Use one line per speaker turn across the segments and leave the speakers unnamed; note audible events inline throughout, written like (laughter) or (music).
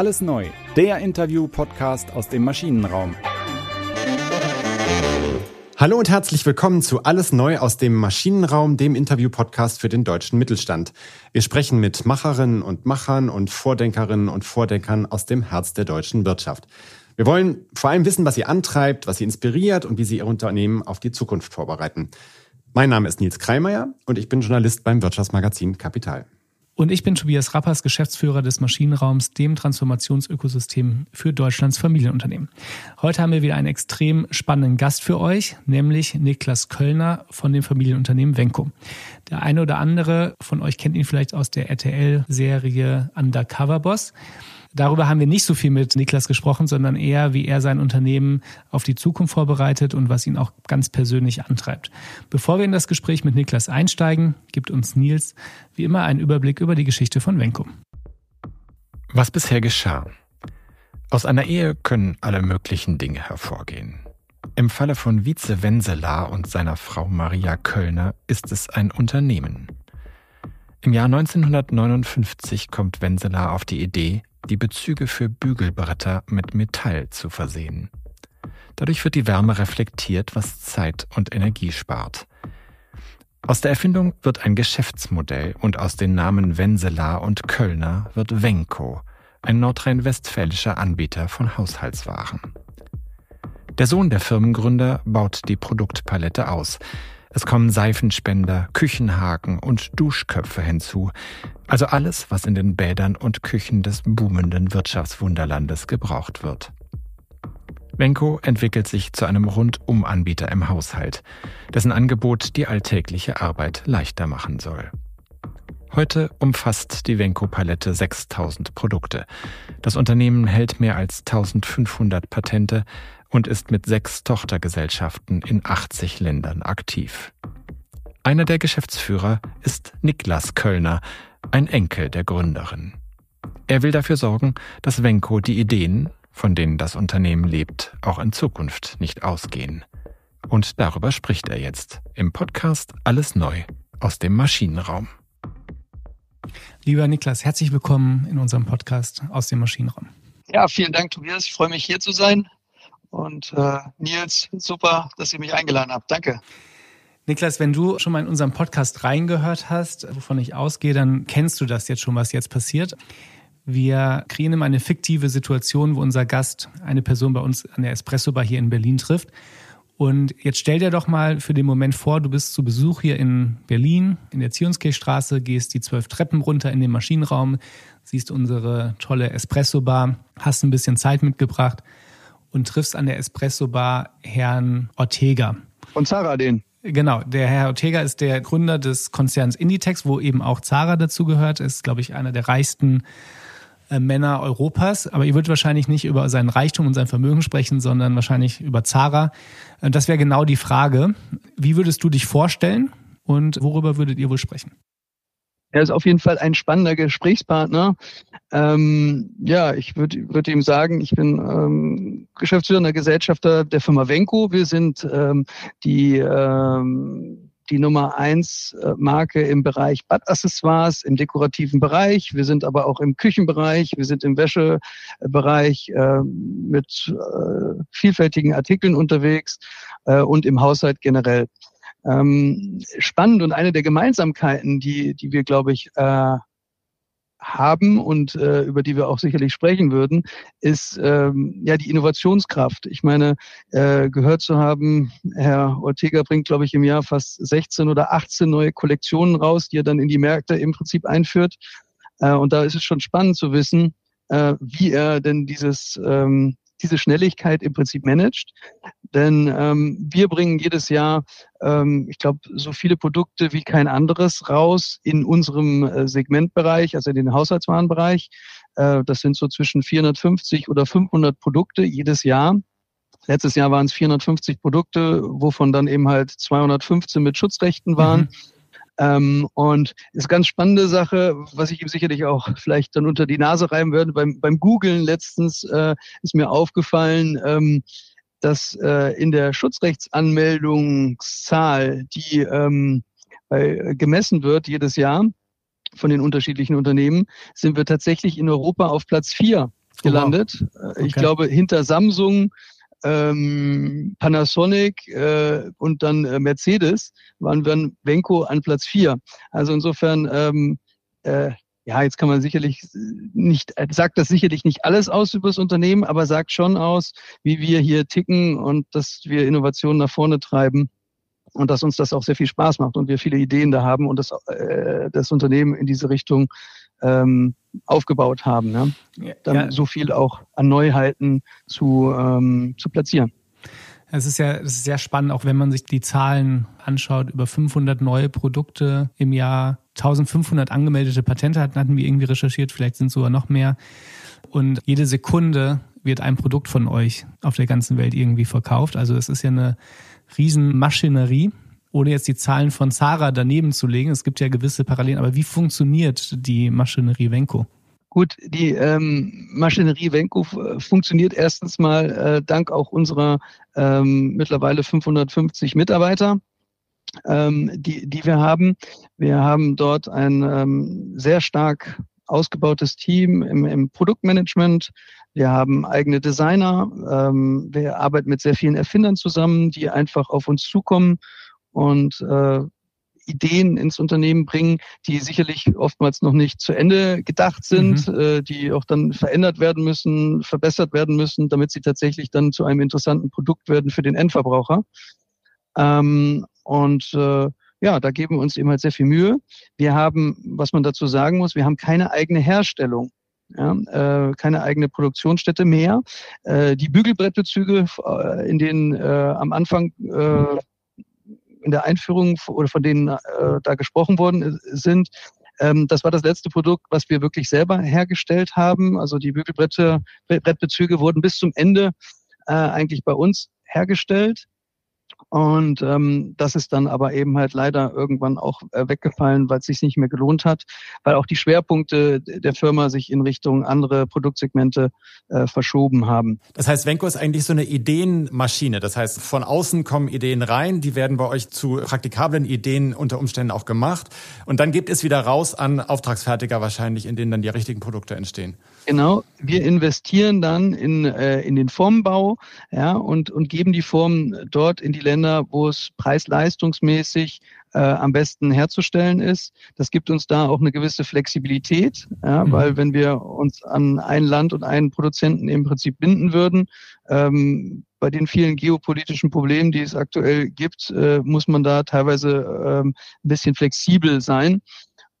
Alles neu, der Interview-Podcast aus dem Maschinenraum.
Hallo und herzlich willkommen zu Alles Neu aus dem Maschinenraum, dem Interview-Podcast für den deutschen Mittelstand. Wir sprechen mit Macherinnen und Machern und Vordenkerinnen und Vordenkern aus dem Herz der deutschen Wirtschaft. Wir wollen vor allem wissen, was sie antreibt, was sie inspiriert und wie sie ihr Unternehmen auf die Zukunft vorbereiten. Mein Name ist Nils Kreimeier und ich bin Journalist beim Wirtschaftsmagazin Kapital.
Und ich bin Tobias Rappers, Geschäftsführer des Maschinenraums, dem Transformationsökosystem für Deutschlands Familienunternehmen. Heute haben wir wieder einen extrem spannenden Gast für euch, nämlich Niklas Köllner von dem Familienunternehmen Venco. Der eine oder andere von euch kennt ihn vielleicht aus der RTL-Serie Undercover Boss. Darüber haben wir nicht so viel mit Niklas gesprochen, sondern eher, wie er sein Unternehmen auf die Zukunft vorbereitet und was ihn auch ganz persönlich antreibt. Bevor wir in das Gespräch mit Niklas einsteigen, gibt uns Nils wie immer einen Überblick über die Geschichte von Venko.
Was bisher geschah. Aus einer Ehe können alle möglichen Dinge hervorgehen. Im Falle von Vize Wenselar und seiner Frau Maria Köllner ist es ein Unternehmen. Im Jahr 1959 kommt Wenselar auf die Idee, die Bezüge für Bügelbretter mit Metall zu versehen. Dadurch wird die Wärme reflektiert, was Zeit und Energie spart. Aus der Erfindung wird ein Geschäftsmodell und aus den Namen Wenselar und Kölner wird Wenko, ein nordrhein-westfälischer Anbieter von Haushaltswaren. Der Sohn der Firmengründer baut die Produktpalette aus. Es kommen Seifenspender, Küchenhaken und Duschköpfe hinzu. Also alles, was in den Bädern und Küchen des boomenden Wirtschaftswunderlandes gebraucht wird. Venco entwickelt sich zu einem Rundum-Anbieter im Haushalt, dessen Angebot die alltägliche Arbeit leichter machen soll. Heute umfasst die Venco-Palette 6000 Produkte. Das Unternehmen hält mehr als 1500 Patente, und ist mit sechs Tochtergesellschaften in 80 Ländern aktiv. Einer der Geschäftsführer ist Niklas Köllner, ein Enkel der Gründerin. Er will dafür sorgen, dass Wenko die Ideen, von denen das Unternehmen lebt, auch in Zukunft nicht ausgehen. Und darüber spricht er jetzt im Podcast Alles Neu aus dem Maschinenraum.
Lieber Niklas, herzlich willkommen in unserem Podcast aus dem Maschinenraum.
Ja, vielen Dank, Tobias. Ich freue mich hier zu sein. Und äh, Nils, super, dass ihr mich eingeladen habt. Danke.
Niklas, wenn du schon mal in unserem Podcast reingehört hast, wovon ich ausgehe, dann kennst du das jetzt schon, was jetzt passiert. Wir kreieren immer eine fiktive Situation, wo unser Gast eine Person bei uns an der Espresso Bar hier in Berlin trifft. Und jetzt stell dir doch mal für den Moment vor, du bist zu Besuch hier in Berlin, in der Zionskirchstraße, gehst die zwölf Treppen runter in den Maschinenraum, siehst unsere tolle Espresso Bar, hast ein bisschen Zeit mitgebracht und triffst an der Espresso Bar Herrn Ortega.
Von Zara den.
Genau, der Herr Ortega ist der Gründer des Konzerns Inditex, wo eben auch Zara dazu gehört, ist, glaube ich, einer der reichsten äh, Männer Europas. Aber ihr würdet wahrscheinlich nicht über seinen Reichtum und sein Vermögen sprechen, sondern wahrscheinlich über Zara. Äh, das wäre genau die Frage. Wie würdest du dich vorstellen und worüber würdet ihr wohl sprechen?
Er ist auf jeden Fall ein spannender Gesprächspartner. Ähm, ja, ich würde würd ihm sagen, ich bin ähm, geschäftsführender Gesellschafter der Firma Venco. Wir sind ähm, die ähm, die Nummer eins äh, Marke im Bereich Badaccessoires, im dekorativen Bereich. Wir sind aber auch im Küchenbereich, wir sind im Wäschebereich äh, mit äh, vielfältigen Artikeln unterwegs äh, und im Haushalt generell ähm, spannend und eine der Gemeinsamkeiten, die, die wir, glaube ich, äh, haben und äh, über die wir auch sicherlich sprechen würden, ist ähm, ja die Innovationskraft. Ich meine, äh, gehört zu haben, Herr Ortega bringt, glaube ich, im Jahr fast 16 oder 18 neue Kollektionen raus, die er dann in die Märkte im Prinzip einführt. Äh, und da ist es schon spannend zu wissen, äh, wie er denn dieses ähm, diese Schnelligkeit im Prinzip managt. Denn ähm, wir bringen jedes Jahr, ähm, ich glaube, so viele Produkte wie kein anderes raus in unserem äh, Segmentbereich, also in den Haushaltswarenbereich. Äh, das sind so zwischen 450 oder 500 Produkte jedes Jahr. Letztes Jahr waren es 450 Produkte, wovon dann eben halt 215 mit Schutzrechten waren. Mhm. Ähm, und ist ganz spannende Sache, was ich ihm sicherlich auch (laughs) vielleicht dann unter die Nase reiben würde. Beim, beim Googlen letztens äh, ist mir aufgefallen, ähm, dass äh, in der Schutzrechtsanmeldungszahl, die ähm, bei, gemessen wird jedes Jahr von den unterschiedlichen Unternehmen, sind wir tatsächlich in Europa auf Platz vier gelandet. Wow. okay. Ich glaube, hinter Samsung, ähm, Panasonic äh, und dann äh, Mercedes waren wir Venco an Platz vier. Also insofern, ähm, äh, ja, jetzt kann man sicherlich nicht, äh, sagt das sicherlich nicht alles aus über das Unternehmen, aber sagt schon aus, wie wir hier ticken und dass wir Innovationen nach vorne treiben und dass uns das auch sehr viel Spaß macht und wir viele Ideen da haben und das, äh, das Unternehmen in diese Richtung ähm, aufgebaut haben. Ne? Dann ja. so viel auch an Neuheiten zu, ähm, zu platzieren.
Es ist ja es ist sehr spannend, auch wenn man sich die Zahlen anschaut, über 500 neue Produkte im Jahr, 1500 angemeldete Patente hatten wir irgendwie recherchiert, vielleicht sind es sogar noch mehr. Und jede Sekunde wird ein Produkt von euch auf der ganzen Welt irgendwie verkauft. Also es ist ja eine Riesenmaschinerie, ohne jetzt die Zahlen von Zara daneben zu legen. Es gibt ja gewisse Parallelen, aber wie funktioniert die Maschinerie Venco?
Gut, die ähm, Maschinerie Venco funktioniert erstens mal äh, dank auch unserer ähm, mittlerweile 550 Mitarbeiter, ähm, die, die wir haben. Wir haben dort ein ähm, sehr stark ausgebautes Team im, im Produktmanagement. Wir haben eigene Designer. Ähm, wir arbeiten mit sehr vielen Erfindern zusammen, die einfach auf uns zukommen und äh, Ideen ins Unternehmen bringen, die sicherlich oftmals noch nicht zu Ende gedacht sind, mhm. äh, die auch dann verändert werden müssen, verbessert werden müssen, damit sie tatsächlich dann zu einem interessanten Produkt werden für den Endverbraucher. Ähm, und äh, ja, da geben wir uns eben halt sehr viel Mühe. Wir haben, was man dazu sagen muss, wir haben keine eigene Herstellung. Ja, äh, keine eigene Produktionsstätte mehr. Äh, die Bügelbrettbezüge, äh, in denen äh, am Anfang äh, in der Einführung oder von denen äh, da gesprochen worden äh, sind, ähm, das war das letzte Produkt, was wir wirklich selber hergestellt haben. Also die Bügelbrettbezüge wurden bis zum Ende äh, eigentlich bei uns hergestellt. Und ähm, das ist dann aber eben halt leider irgendwann auch äh, weggefallen, weil es sich nicht mehr gelohnt hat, weil auch die Schwerpunkte der Firma sich in Richtung andere Produktsegmente äh, verschoben haben.
Das heißt, Venko ist eigentlich so eine Ideenmaschine. Das heißt, von außen kommen Ideen rein, die werden bei euch zu praktikablen Ideen unter Umständen auch gemacht. Und dann gibt es wieder raus an Auftragsfertiger wahrscheinlich, in denen dann die richtigen Produkte entstehen.
Genau, wir investieren dann in, äh, in den Formbau ja, und, und geben die Formen dort in die Länder, wo es preis-leistungsmäßig äh, am besten herzustellen ist. Das gibt uns da auch eine gewisse Flexibilität, ja, mhm. weil wenn wir uns an ein Land und einen Produzenten im Prinzip binden würden, ähm, bei den vielen geopolitischen Problemen, die es aktuell gibt, äh, muss man da teilweise ähm, ein bisschen flexibel sein.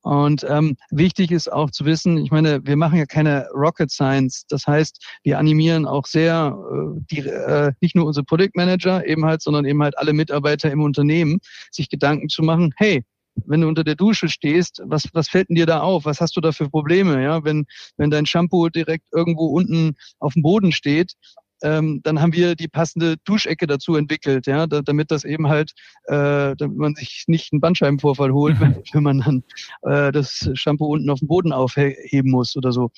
Und ähm, wichtig ist auch zu wissen, ich meine, wir machen ja keine Rocket Science. Das heißt, wir animieren auch sehr äh, die, äh, nicht nur unsere Produktmanager eben halt, sondern eben halt alle Mitarbeiter im Unternehmen, sich Gedanken zu machen, hey, wenn du unter der Dusche stehst, was, was fällt denn dir da auf? Was hast du da für Probleme? Ja, wenn, wenn dein Shampoo direkt irgendwo unten auf dem Boden steht, ähm, dann haben wir die passende Duschecke dazu entwickelt, ja, da, damit das eben halt, äh, damit man sich nicht einen Bandscheibenvorfall holt, mhm. wenn, (laughs) wenn, man dann äh, das Shampoo unten auf dem Boden aufheben muss oder so.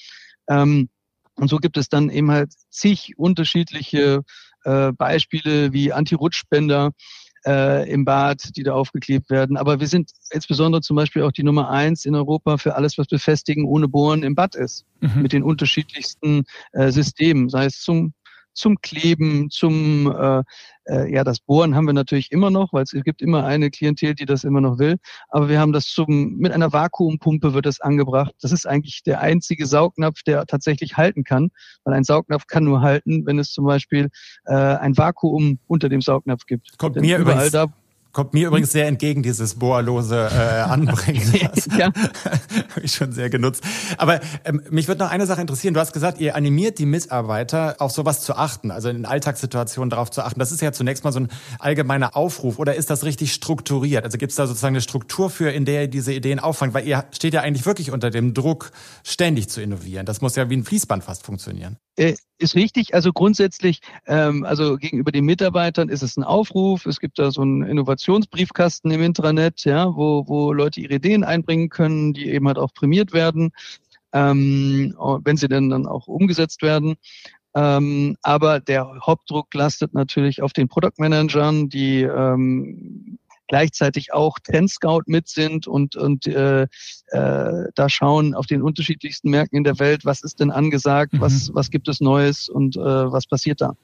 Ähm, und so gibt es dann eben halt zig unterschiedliche äh, Beispiele wie Anti-Rutschbänder äh, im Bad, die da aufgeklebt werden. Aber wir sind insbesondere zum Beispiel auch die Nummer eins in Europa für alles, was befestigen ohne Bohren im Bad ist. Mhm. Mit den unterschiedlichsten äh, Systemen, sei es zum zum Kleben, zum äh, äh, ja das Bohren haben wir natürlich immer noch, weil es gibt immer eine Klientel, die das immer noch will. Aber wir haben das zum mit einer Vakuumpumpe wird das angebracht. Das ist eigentlich der einzige Saugnapf, der tatsächlich halten kann, weil ein Saugnapf kann nur halten, wenn es zum Beispiel äh, ein Vakuum unter dem Saugnapf gibt.
Kommt Denn mir überall übrigens da Kommt mir übrigens sehr entgegen, dieses bohrlose äh, Anbringen. (laughs) ja. (laughs) Habe ich schon sehr genutzt. Aber ähm, mich würde noch eine Sache interessieren. Du hast gesagt, ihr animiert die Mitarbeiter, auf sowas zu achten, also in Alltagssituationen darauf zu achten. Das ist ja zunächst mal so ein allgemeiner Aufruf. Oder ist das richtig strukturiert? Also gibt es da sozusagen eine Struktur für, in der ihr diese Ideen auffangt? Weil ihr steht ja eigentlich wirklich unter dem Druck, ständig zu innovieren. Das muss ja wie ein Fließband fast funktionieren.
Ist richtig. Also grundsätzlich, ähm, also gegenüber den Mitarbeitern ist es ein Aufruf. Es gibt da so einen Innovationsbriefkasten im Intranet, ja, wo, wo Leute ihre Ideen einbringen können, die eben halt auch prämiert werden, ähm, wenn sie denn dann auch umgesetzt werden. Ähm, aber der Hauptdruck lastet natürlich auf den Produktmanagern, die ähm, gleichzeitig auch Trendscout mit sind und, und äh, äh, da schauen auf den unterschiedlichsten Märkten in der Welt, was ist denn angesagt, mhm. was, was gibt es Neues und äh, was passiert da.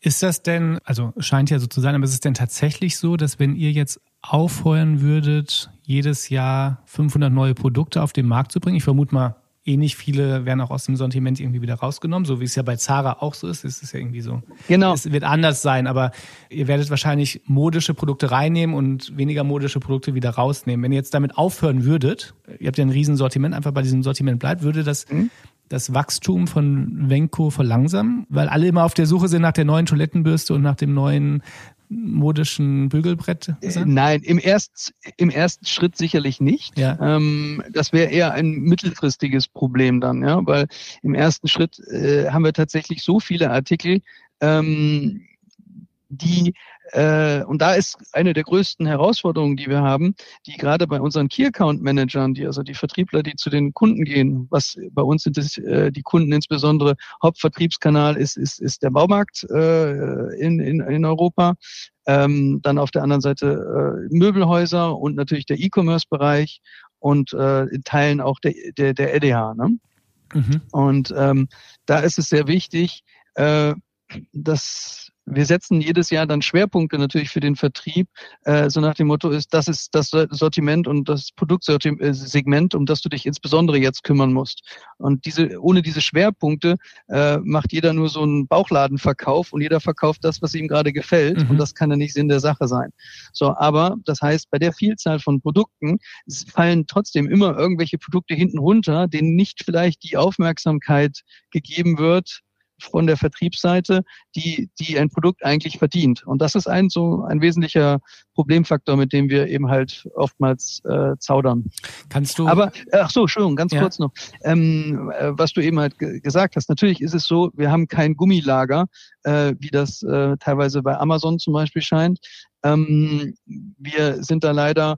Ist das denn, also scheint ja so zu sein, aber ist es denn tatsächlich so, dass wenn ihr jetzt aufheuern würdet, jedes Jahr 500 neue Produkte auf den Markt zu bringen, ich vermute mal, eh nicht viele werden auch aus dem Sortiment irgendwie wieder rausgenommen, so wie es ja bei Zara auch so ist. Es ist ja irgendwie so.
Genau.
Es wird anders sein, aber ihr werdet wahrscheinlich modische Produkte reinnehmen und weniger modische Produkte wieder rausnehmen. Wenn ihr jetzt damit aufhören würdet, ihr habt ja ein Riesensortiment, einfach bei diesem Sortiment bleibt, würde das mhm das Wachstum von Venko verlangsamen, weil alle immer auf der Suche sind nach der neuen Toilettenbürste und nach dem neuen modischen Bügelbrett?
Äh, nein, im, erst, im ersten Schritt sicherlich nicht. Ja. Ähm, das wäre eher ein mittelfristiges Problem dann, ja, weil im ersten Schritt äh, haben wir tatsächlich so viele Artikel, ähm, die äh, und da ist eine der größten Herausforderungen, die wir haben, die gerade bei unseren Key Account Managern, die also die Vertriebler, die zu den Kunden gehen, was bei uns sind es äh, die Kunden insbesondere Hauptvertriebskanal ist ist ist der Baumarkt äh, in, in in Europa, ähm, dann auf der anderen Seite äh, Möbelhäuser und natürlich der E-Commerce-Bereich und äh, in Teilen auch der der, der EDH. Ne? Mhm. Und ähm, da ist es sehr wichtig, äh, dass wir setzen jedes Jahr dann Schwerpunkte natürlich für den Vertrieb, äh, so nach dem Motto ist, das ist das Sortiment und das Produktsegment, um das du dich insbesondere jetzt kümmern musst. Und diese, ohne diese Schwerpunkte äh, macht jeder nur so einen Bauchladenverkauf und jeder verkauft das, was ihm gerade gefällt. Mhm. Und das kann ja nicht Sinn der Sache sein. So, aber das heißt, bei der Vielzahl von Produkten fallen trotzdem immer irgendwelche Produkte hinten runter, denen nicht vielleicht die Aufmerksamkeit gegeben wird, von der Vertriebsseite, die, die ein Produkt eigentlich verdient. Und das ist ein so ein wesentlicher Problemfaktor, mit dem wir eben halt oftmals äh, zaudern.
Kannst du?
Aber ach so, Entschuldigung, ganz ja. kurz noch, ähm, äh, was du eben halt gesagt hast. Natürlich ist es so, wir haben kein Gummilager, äh, wie das äh, teilweise bei Amazon zum Beispiel scheint. Ähm, wir sind da leider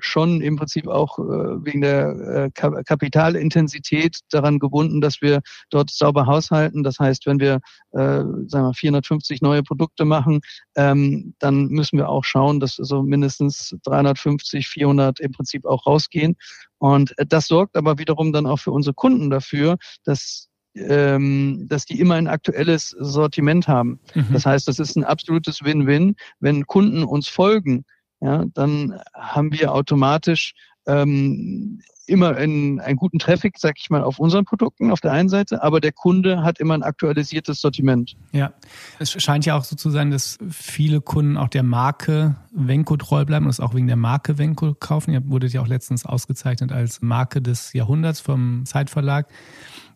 schon im Prinzip auch äh, wegen der äh, Kapitalintensität daran gebunden, dass wir dort sauber haushalten. Das heißt, wenn wir äh, sagen wir 450 neue Produkte machen, ähm, dann müssen wir auch schauen, dass so mindestens 350, 400 im Prinzip auch rausgehen. Und das sorgt aber wiederum dann auch für unsere Kunden dafür, dass ähm, dass die immer ein aktuelles Sortiment haben. Mhm. Das heißt, das ist ein absolutes Win-Win, wenn Kunden uns folgen ja, dann haben wir automatisch ähm, immer einen, einen guten Traffic, sag ich mal, auf unseren Produkten auf der einen Seite, aber der Kunde hat immer ein aktualisiertes Sortiment.
Ja, es scheint ja auch so zu sein, dass viele Kunden auch der Marke Venko treu bleiben und es auch wegen der Marke Venko kaufen. Ihr wurdet ja auch letztens ausgezeichnet als Marke des Jahrhunderts vom Zeitverlag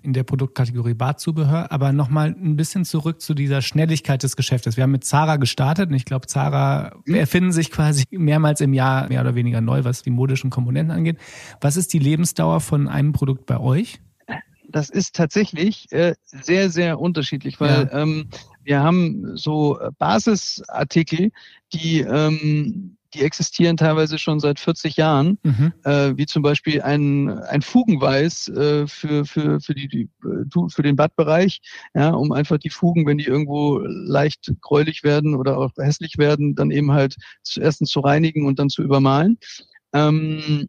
in der Produktkategorie Badzubehör. Aber nochmal ein bisschen zurück zu dieser Schnelligkeit des Geschäftes. Wir haben mit Zara gestartet und ich glaube, Zara mhm. erfinden sich quasi mehrmals im Jahr mehr oder weniger neu, was die modischen Komponenten angeht. Was ist die Lebensdauer von einem Produkt bei euch?
Das ist tatsächlich äh, sehr, sehr unterschiedlich, weil ja. ähm, wir haben so Basisartikel, die ähm, die existieren teilweise schon seit 40 Jahren, mhm. äh, wie zum Beispiel ein, ein Fugenweiß äh, für, für, für, die, die, für den Badbereich, ja, um einfach die Fugen, wenn die irgendwo leicht gräulich werden oder auch hässlich werden, dann eben halt zuerst zu reinigen und dann zu übermalen. Ähm,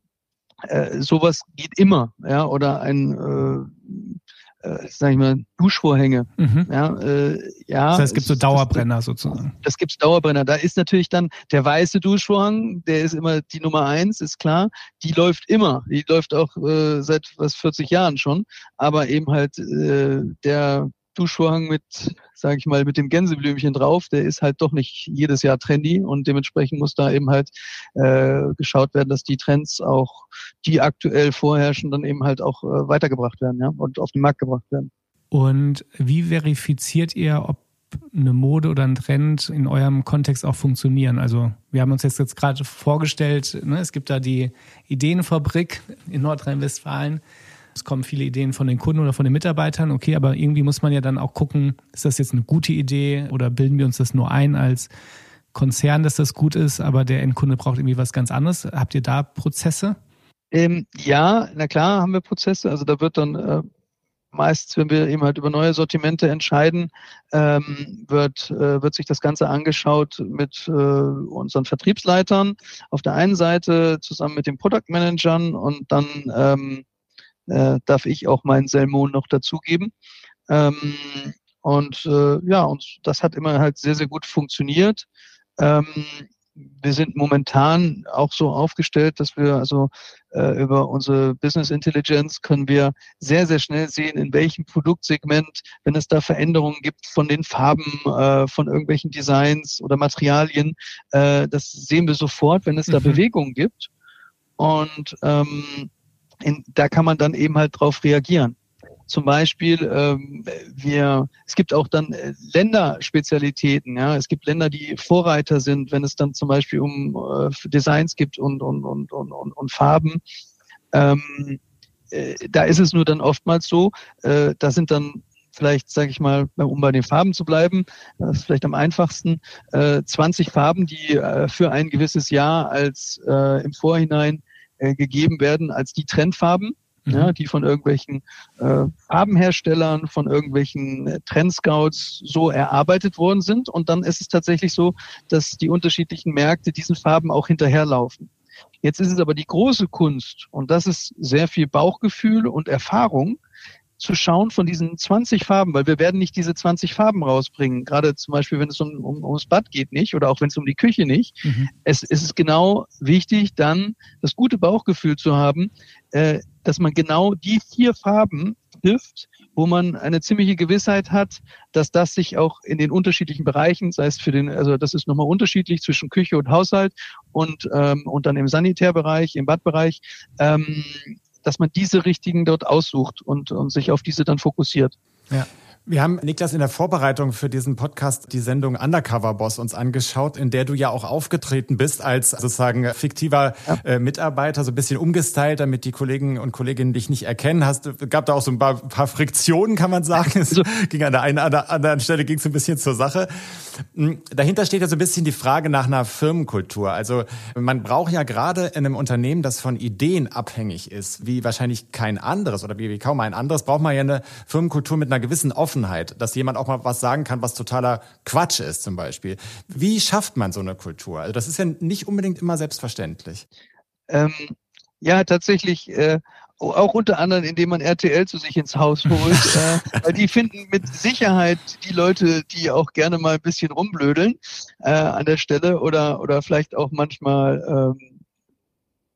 äh, sowas geht immer, ja, oder ein äh, äh, sag ich mal, Duschvorhänge. Mhm. Ja, äh, ja,
das heißt, es gibt so Dauerbrenner das, sozusagen.
Das gibt's Dauerbrenner. Da ist natürlich dann der weiße Duschvorhang, der ist immer die Nummer eins, ist klar. Die läuft immer. Die läuft auch äh, seit was 40 Jahren schon. Aber eben halt äh, der Duschvorhang mit, sage ich mal, mit dem Gänseblümchen drauf, der ist halt doch nicht jedes Jahr trendy und dementsprechend muss da eben halt äh, geschaut werden, dass die Trends auch, die aktuell vorherrschen, dann eben halt auch äh, weitergebracht werden, ja, und auf den Markt gebracht werden.
Und wie verifiziert ihr, ob eine Mode oder ein Trend in eurem Kontext auch funktionieren? Also wir haben uns jetzt, jetzt gerade vorgestellt, ne, es gibt da die Ideenfabrik in Nordrhein-Westfalen es kommen viele Ideen von den Kunden oder von den Mitarbeitern, okay, aber irgendwie muss man ja dann auch gucken, ist das jetzt eine gute Idee oder bilden wir uns das nur ein als Konzern, dass das gut ist, aber der Endkunde braucht irgendwie was ganz anderes. Habt ihr da Prozesse?
Ähm, ja, na klar haben wir Prozesse. Also da wird dann äh, meist, wenn wir eben halt über neue Sortimente entscheiden, ähm, wird, äh, wird sich das Ganze angeschaut mit äh, unseren Vertriebsleitern auf der einen Seite zusammen mit den Product Managern und dann ähm, äh, darf ich auch meinen Selmon noch dazugeben. Ähm, und äh, ja, und das hat immer halt sehr, sehr gut funktioniert. Ähm, wir sind momentan auch so aufgestellt, dass wir also äh, über unsere Business Intelligence können wir sehr, sehr schnell sehen, in welchem Produktsegment, wenn es da Veränderungen gibt von den Farben, äh, von irgendwelchen Designs oder Materialien, äh, das sehen wir sofort, wenn es da mhm. Bewegungen gibt. Und ähm, in, da kann man dann eben halt drauf reagieren. Zum Beispiel, ähm, wir, es gibt auch dann äh, Länderspezialitäten. Ja, es gibt Länder, die Vorreiter sind, wenn es dann zum Beispiel um äh, Designs gibt und und und und und, und Farben. Ähm, äh, da ist es nur dann oftmals so, äh, da sind dann vielleicht, sage ich mal, um bei den Farben zu bleiben, das ist vielleicht am einfachsten, äh, 20 Farben, die äh, für ein gewisses Jahr als äh, im Vorhinein äh, gegeben werden als die Trendfarben mhm. ja, die von irgendwelchen äh, Farbenherstellern, von irgendwelchen äh, Trendscouts so erarbeitet worden sind. Und dann ist es tatsächlich so, dass die unterschiedlichen Märkte diesen Farben auch hinterherlaufen. Jetzt ist es aber die große Kunst, und das ist sehr viel Bauchgefühl und Erfahrung, zu schauen von diesen 20 Farben, weil wir werden nicht diese 20 Farben rausbringen. Gerade zum Beispiel, wenn es um, um, ums Bad geht nicht oder auch wenn es um die Küche nicht. Mhm. Es, es ist genau wichtig, dann das gute Bauchgefühl zu haben, äh, dass man genau die vier Farben trifft, wo man eine ziemliche Gewissheit hat, dass das sich auch in den unterschiedlichen Bereichen, sei es für den, also das ist nochmal unterschiedlich zwischen Küche und Haushalt und, ähm, und dann im Sanitärbereich, im Badbereich, ähm, dass man diese richtigen dort aussucht und, und sich auf diese dann fokussiert.
Ja. Wir haben, Niklas, in der Vorbereitung für diesen Podcast die Sendung Undercover Boss uns angeschaut, in der du ja auch aufgetreten bist als sozusagen fiktiver äh, Mitarbeiter, so ein bisschen umgestylt, damit die Kollegen und Kolleginnen dich nicht erkennen. Hast, gab da auch so ein paar, paar Friktionen, kann man sagen. Es also, ging an der einen an der anderen Stelle ging es ein bisschen zur Sache. Hm, dahinter steht ja so ein bisschen die Frage nach einer Firmenkultur. Also man braucht ja gerade in einem Unternehmen, das von Ideen abhängig ist, wie wahrscheinlich kein anderes oder wie, wie kaum ein anderes, braucht man ja eine Firmenkultur mit einer gewissen Offenheit Offenheit, dass jemand auch mal was sagen kann, was totaler Quatsch ist zum Beispiel. Wie schafft man so eine Kultur? Also das ist ja nicht unbedingt immer selbstverständlich.
Ähm, ja, tatsächlich. Äh auch unter anderem, indem man RTL zu sich ins Haus holt. (laughs) äh, weil die finden mit Sicherheit die Leute, die auch gerne mal ein bisschen rumblödeln äh, an der Stelle oder oder vielleicht auch manchmal ähm,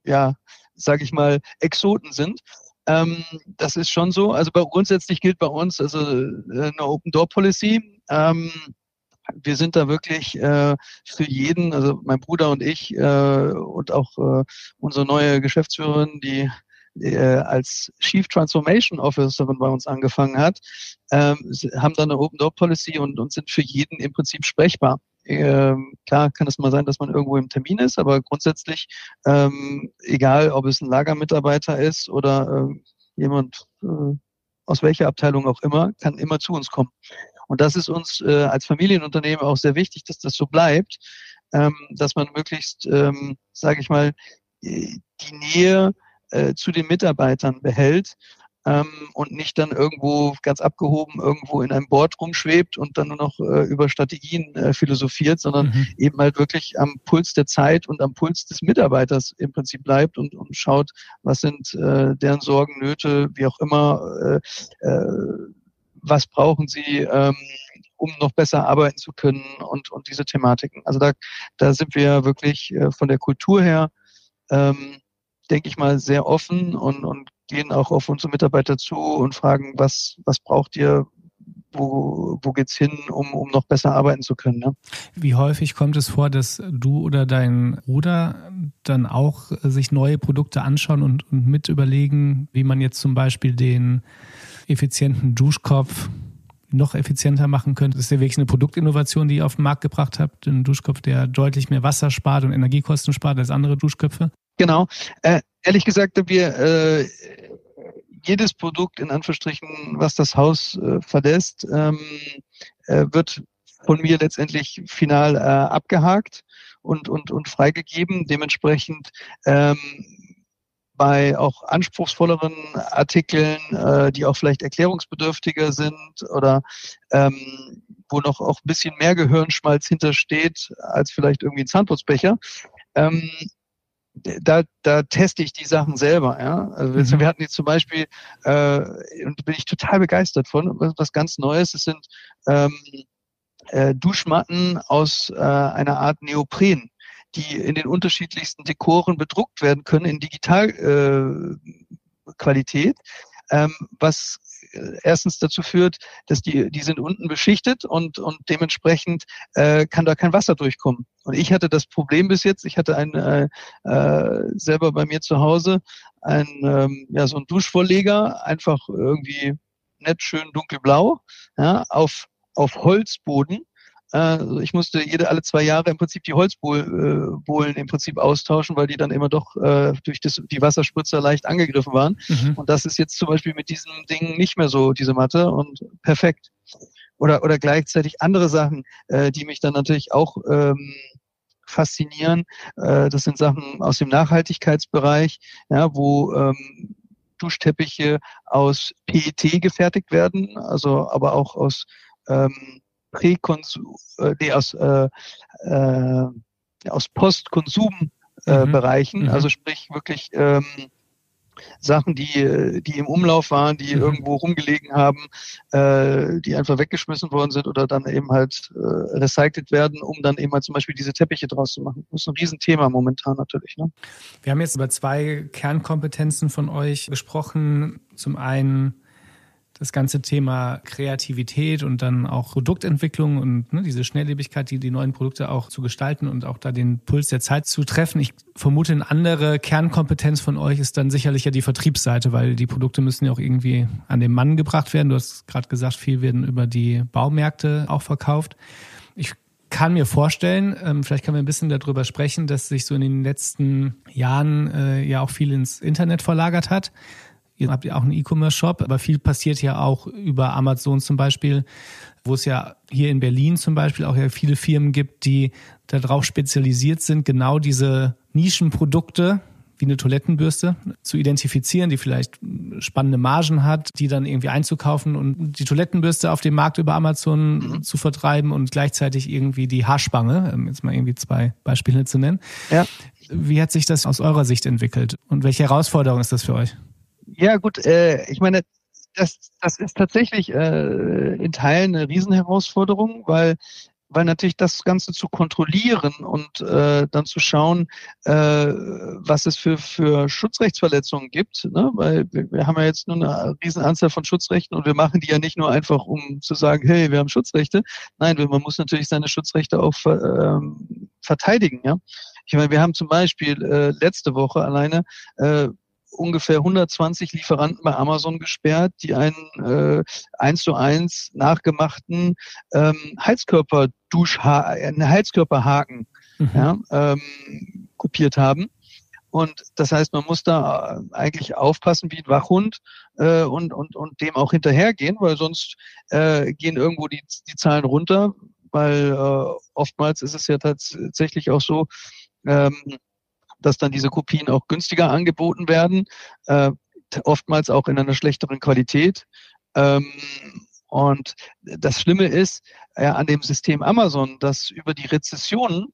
ja, sage ich mal, Exoten sind. Ähm, das ist schon so. Also bei, grundsätzlich gilt bei uns also äh, eine Open Door Policy. Ähm, wir sind da wirklich äh, für jeden, also mein Bruder und ich äh, und auch äh, unsere neue Geschäftsführerin, die äh, als Chief Transformation Officerin bei uns angefangen hat, ähm, haben da eine Open Door Policy und, und sind für jeden im Prinzip sprechbar. Ähm, klar kann es mal sein, dass man irgendwo im Termin ist, aber grundsätzlich, ähm, egal ob es ein Lagermitarbeiter ist oder äh, jemand äh, aus welcher Abteilung auch immer, kann immer zu uns kommen. Und das ist uns äh, als Familienunternehmen auch sehr wichtig, dass das so bleibt, ähm, dass man möglichst, ähm, sage ich mal, die Nähe äh, zu den Mitarbeitern behält ähm, und nicht dann irgendwo ganz abgehoben irgendwo in einem Board rumschwebt und dann nur noch äh, über Strategien äh, philosophiert, sondern mhm. eben halt wirklich am Puls der Zeit und am Puls des Mitarbeiters im Prinzip bleibt und, und schaut, was sind äh, deren Sorgen, Nöte, wie auch immer, äh, äh, was brauchen sie, ähm, um noch besser arbeiten zu können und, und diese Thematiken. Also da, da sind wir wirklich äh, von der Kultur her ähm, denke ich mal, sehr offen und, und gehen auch auf unsere Mitarbeiter zu und fragen, was, was braucht ihr, wo, wo geht's hin, um, um noch besser arbeiten zu können. Ne?
Wie häufig kommt es vor, dass du oder dein Bruder dann auch sich neue Produkte anschauen und, und mit überlegen, wie man jetzt zum Beispiel den effizienten Duschkopf noch effizienter machen könnte. Das ist ja wirklich eine Produktinnovation, die ihr auf den Markt gebracht habt. Ein Duschkopf, der deutlich mehr Wasser spart und Energiekosten spart als andere Duschköpfe.
Genau. Äh, ehrlich gesagt, wir äh, jedes Produkt in Anführungsstrichen, was das Haus äh, verlässt, ähm, äh, wird von mir letztendlich final äh, abgehakt und, und, und freigegeben. Dementsprechend ähm, bei auch anspruchsvolleren Artikeln, äh, die auch vielleicht erklärungsbedürftiger sind oder ähm, wo noch auch ein bisschen mehr Gehirnschmalz hintersteht als vielleicht irgendwie ein Zahnputzbecher. Ähm, da, da teste ich die Sachen selber. Ja? Also mhm. wir hatten jetzt zum Beispiel, äh, und bin ich total begeistert von, was, was ganz Neues. Es sind ähm, äh, Duschmatten aus äh, einer Art Neopren, die in den unterschiedlichsten Dekoren bedruckt werden können in Digitalqualität. Äh, Qualität, ähm, was erstens dazu führt, dass die, die sind unten beschichtet und, und dementsprechend äh, kann da kein Wasser durchkommen. Und ich hatte das Problem bis jetzt, ich hatte ein, äh, äh, selber bei mir zu Hause ein, ähm, ja, so ein Duschvorleger, einfach irgendwie nett, schön dunkelblau, ja, auf, auf Holzboden äh, ich musste jede alle zwei Jahre im Prinzip die Holzbohlen äh, im Prinzip austauschen, weil die dann immer doch äh, durch das, die Wasserspritzer leicht angegriffen waren. Mhm. Und das ist jetzt zum Beispiel mit diesem Ding nicht mehr so, diese Matte und perfekt. Oder, oder gleichzeitig andere Sachen, die mich dann natürlich auch ähm, faszinieren. Das sind Sachen aus dem Nachhaltigkeitsbereich, ja, wo ähm, Duschteppiche aus PET gefertigt werden, also aber auch aus ähm, Präkonsum, äh, aus, äh, äh, aus Postkonsumbereichen, äh, mhm. also sprich wirklich ähm, Sachen, die, die im Umlauf waren, die mhm. irgendwo rumgelegen haben, äh, die einfach weggeschmissen worden sind oder dann eben halt äh, recycelt werden, um dann eben halt zum Beispiel diese Teppiche draus zu machen. Das ist ein Riesenthema momentan natürlich. Ne?
Wir haben jetzt über zwei Kernkompetenzen von euch gesprochen. Zum einen das ganze Thema Kreativität und dann auch Produktentwicklung und ne, diese Schnelllebigkeit, die die neuen Produkte auch zu gestalten und auch da den Puls der Zeit zu treffen. Ich vermute, eine andere Kernkompetenz von euch ist dann sicherlich ja die Vertriebsseite, weil die Produkte müssen ja auch irgendwie an den Mann gebracht werden. Du hast gerade gesagt, viel werden über die Baumärkte auch verkauft. Ich kann mir vorstellen, ähm, vielleicht können wir ein bisschen darüber sprechen, dass sich so in den letzten Jahren äh, ja auch viel ins Internet verlagert hat. Ihr habt ja auch einen E-Commerce-Shop, aber viel passiert ja auch über Amazon zum Beispiel, wo es ja hier in Berlin zum Beispiel auch ja viele Firmen gibt, die darauf spezialisiert sind, genau diese Nischenprodukte wie eine Toilettenbürste zu identifizieren, die vielleicht spannende Margen hat, die dann irgendwie einzukaufen und die Toilettenbürste auf dem Markt über Amazon mhm. zu vertreiben und gleichzeitig irgendwie die Haarspange, jetzt mal irgendwie zwei Beispiele zu nennen. Ja. Wie hat sich das aus eurer Sicht entwickelt und welche Herausforderung ist das für euch?
Ja, gut, äh, ich meine, das, das ist tatsächlich äh, in Teilen eine Riesenherausforderung, weil weil natürlich das Ganze zu kontrollieren und äh, dann zu schauen, äh, was es für, für Schutzrechtsverletzungen gibt, ne? weil wir, wir haben ja jetzt nur eine riesen Anzahl von Schutzrechten und wir machen die ja nicht nur einfach, um zu sagen, hey, wir haben Schutzrechte. Nein, man muss natürlich seine Schutzrechte auch äh, verteidigen. Ja? Ich meine, wir haben zum Beispiel äh, letzte Woche alleine äh, ungefähr 120 Lieferanten bei Amazon gesperrt, die einen äh, eins zu eins nachgemachten ähm, Heizkörper einen Heizkörperhaken mhm. ja, ähm, kopiert haben. Und das heißt, man muss da äh, eigentlich aufpassen wie ein Wachhund äh, und, und, und dem auch hinterhergehen, weil sonst äh, gehen irgendwo die, die Zahlen runter, weil äh, oftmals ist es ja tatsächlich auch so, ähm, dass dann diese Kopien auch günstiger angeboten werden, äh, oftmals auch in einer schlechteren Qualität. Ähm, und das Schlimme ist äh, an dem System Amazon, dass über die Rezessionen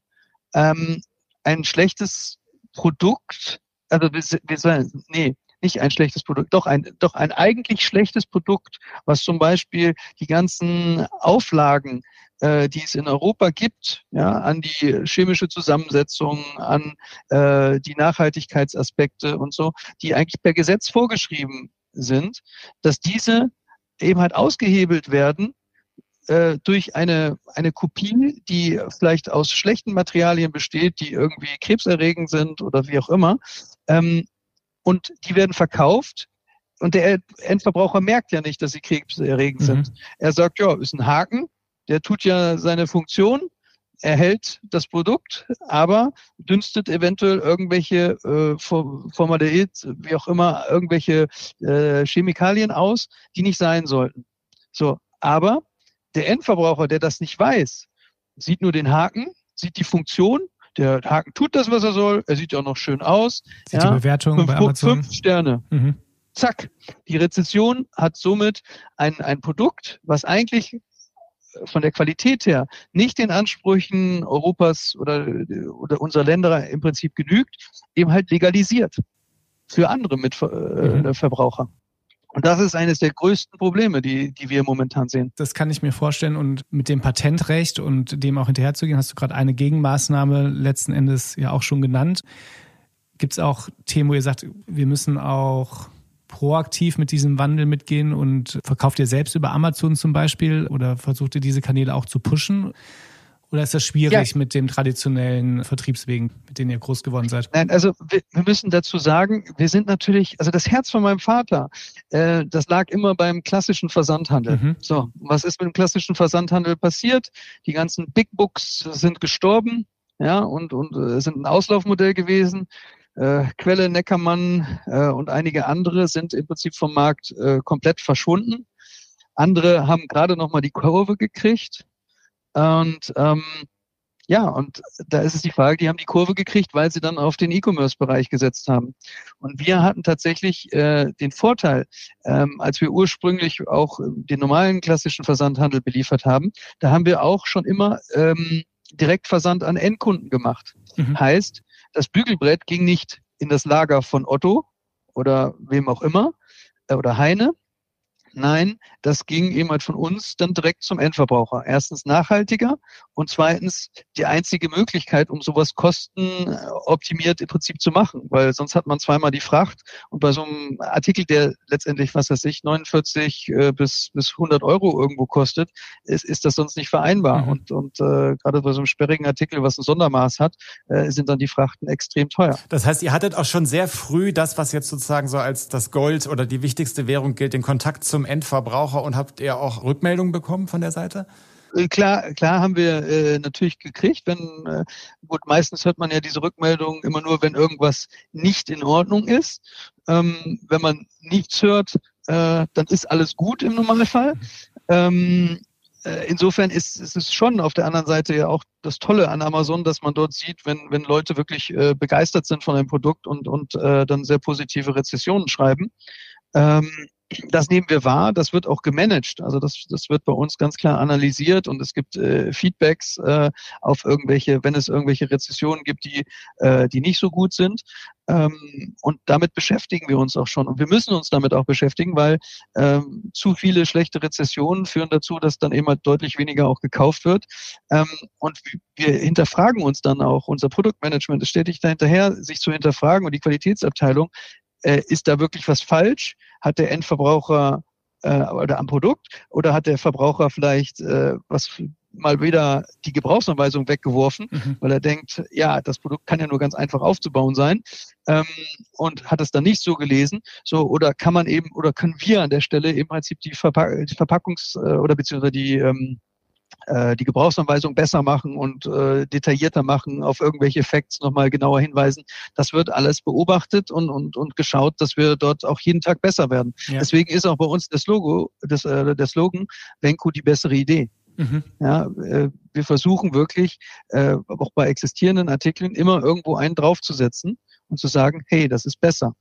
ähm, ein schlechtes Produkt, also wir, sagen, nee, nicht ein schlechtes Produkt, doch ein, doch ein eigentlich schlechtes Produkt, was zum Beispiel die ganzen Auflagen äh, die es in Europa gibt, ja, an die chemische Zusammensetzung, an äh, die Nachhaltigkeitsaspekte und so, die eigentlich per Gesetz vorgeschrieben sind, dass diese eben halt ausgehebelt werden äh, durch eine, eine Kopie, die vielleicht aus schlechten Materialien besteht, die irgendwie krebserregend sind oder wie auch immer. Ähm, und die werden verkauft und der Endverbraucher merkt ja nicht, dass sie krebserregend mhm. sind. Er sagt, ja, ist ein Haken, der tut ja seine Funktion, erhält das Produkt, aber dünstet eventuell irgendwelche äh, Formaldehyd, wie auch immer, irgendwelche äh, Chemikalien aus, die nicht sein sollten. So, aber der Endverbraucher, der das nicht weiß, sieht nur den Haken, sieht die Funktion, der Haken tut das, was er soll, er sieht ja auch noch schön aus.
Sieht
ja,
die Bewertung
fünf,
bei Amazon.
fünf Sterne.
Mhm.
Zack. Die Rezession hat somit ein, ein Produkt, was eigentlich von der Qualität her nicht den Ansprüchen Europas oder, oder unserer Länder im Prinzip genügt, eben halt legalisiert für andere Mitverbraucher.
Mhm.
Und das ist eines der größten Probleme, die, die wir momentan sehen.
Das kann ich mir vorstellen. Und mit dem Patentrecht und dem auch hinterherzugehen, hast du gerade eine Gegenmaßnahme letzten Endes ja auch schon genannt. Gibt es auch Themen, wo ihr sagt, wir müssen auch proaktiv mit diesem Wandel mitgehen und verkauft ihr selbst über Amazon zum Beispiel oder versucht ihr diese Kanäle auch zu pushen? Oder ist das schwierig ja. mit den traditionellen Vertriebswegen, mit denen ihr groß geworden seid?
Nein, also wir, wir, müssen dazu sagen, wir sind natürlich, also das Herz von meinem Vater, äh, das lag immer beim klassischen Versandhandel. Mhm. So, was ist mit dem klassischen Versandhandel passiert? Die ganzen Big Books sind gestorben, ja, und, und äh, sind ein Auslaufmodell gewesen. Äh, Quelle, Neckermann äh, und einige andere sind im Prinzip vom Markt äh, komplett verschwunden. Andere haben gerade noch mal die Kurve gekriegt. Und ähm, ja, und da ist es die Frage, die haben die Kurve gekriegt, weil sie dann auf den E-Commerce-Bereich gesetzt haben. Und wir hatten tatsächlich äh, den Vorteil, ähm, als wir ursprünglich auch den normalen klassischen Versandhandel beliefert haben, da haben wir auch schon immer ähm, Direktversand an Endkunden gemacht. Mhm. Heißt, das Bügelbrett ging nicht in das Lager von Otto oder wem auch immer äh, oder Heine, Nein, das ging eben halt von uns dann direkt zum Endverbraucher. Erstens nachhaltiger und zweitens die einzige Möglichkeit, um sowas kostenoptimiert im Prinzip zu machen, weil sonst hat man zweimal die Fracht und bei so einem Artikel, der letztendlich, was weiß ich, 49 äh, bis, bis 100 Euro irgendwo kostet, ist, ist das sonst nicht vereinbar. Mhm. Und, und äh, gerade bei so einem sperrigen Artikel, was ein Sondermaß hat, äh, sind dann die Frachten extrem teuer.
Das heißt, ihr hattet auch schon sehr früh das, was jetzt sozusagen so als das Gold oder die wichtigste Währung gilt, den Kontakt zum Endverbraucher und habt ihr auch Rückmeldungen bekommen von der Seite?
Äh, klar, klar haben wir äh, natürlich gekriegt. Wenn äh, gut, meistens hört man ja diese Rückmeldungen immer nur, wenn irgendwas nicht in Ordnung ist. Ähm, wenn man nichts hört, äh, dann ist alles gut im Normalfall. Ähm, äh, insofern ist, ist es schon auf der anderen Seite ja auch das Tolle an Amazon, dass man dort sieht, wenn, wenn Leute wirklich äh, begeistert sind von einem Produkt und, und äh, dann sehr positive Rezessionen schreiben. Ähm, das nehmen wir wahr, das wird auch gemanagt. Also das, das wird bei uns ganz klar analysiert und es gibt äh, Feedbacks äh, auf irgendwelche, wenn es irgendwelche Rezessionen gibt, die, äh, die nicht so gut sind. Ähm, und damit beschäftigen wir uns auch schon. Und wir müssen uns damit auch beschäftigen, weil ähm, zu viele schlechte Rezessionen führen dazu, dass dann eben halt deutlich weniger auch gekauft wird. Ähm, und wir hinterfragen uns dann auch, unser Produktmanagement ist stetig dahinterher, sich zu hinterfragen und die Qualitätsabteilung, äh, ist da wirklich was falsch? Hat der Endverbraucher äh, oder am Produkt oder hat der Verbraucher vielleicht äh, was mal wieder die Gebrauchsanweisung weggeworfen, mhm. weil er denkt, ja, das Produkt kann ja nur ganz einfach aufzubauen sein ähm, und hat es dann nicht so gelesen. So oder kann man eben oder können wir an der Stelle im Prinzip die, Verpack die Verpackungs- äh, oder beziehungsweise die ähm, äh, die Gebrauchsanweisung besser machen und äh, detaillierter machen, auf irgendwelche Facts nochmal genauer hinweisen. Das wird alles beobachtet und, und, und geschaut, dass wir dort auch jeden Tag besser werden. Ja. Deswegen ist auch bei uns das Logo, das, äh, der Slogan, Venko die bessere Idee. Mhm. Ja, äh, wir versuchen wirklich, äh, auch bei existierenden Artikeln immer irgendwo einen draufzusetzen und zu sagen, hey, das ist besser.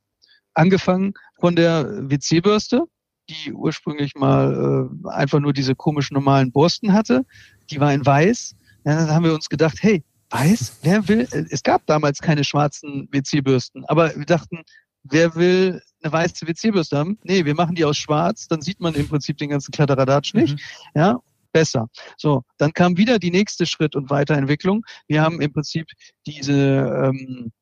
Angefangen von der WC-Bürste, die ursprünglich mal äh, einfach nur diese komischen normalen Borsten hatte. Die war in weiß. Ja, dann haben wir uns gedacht, hey, weiß, wer will? Äh, es gab damals keine schwarzen WC-Bürsten, aber wir dachten, wer will eine weiße WC-Bürste haben? Nee, wir machen die aus schwarz, dann sieht man im Prinzip den ganzen Kladderadatsch nicht. Mhm. Ja, besser. So, dann kam wieder die nächste Schritt und Weiterentwicklung. Wir haben im Prinzip diese ähm,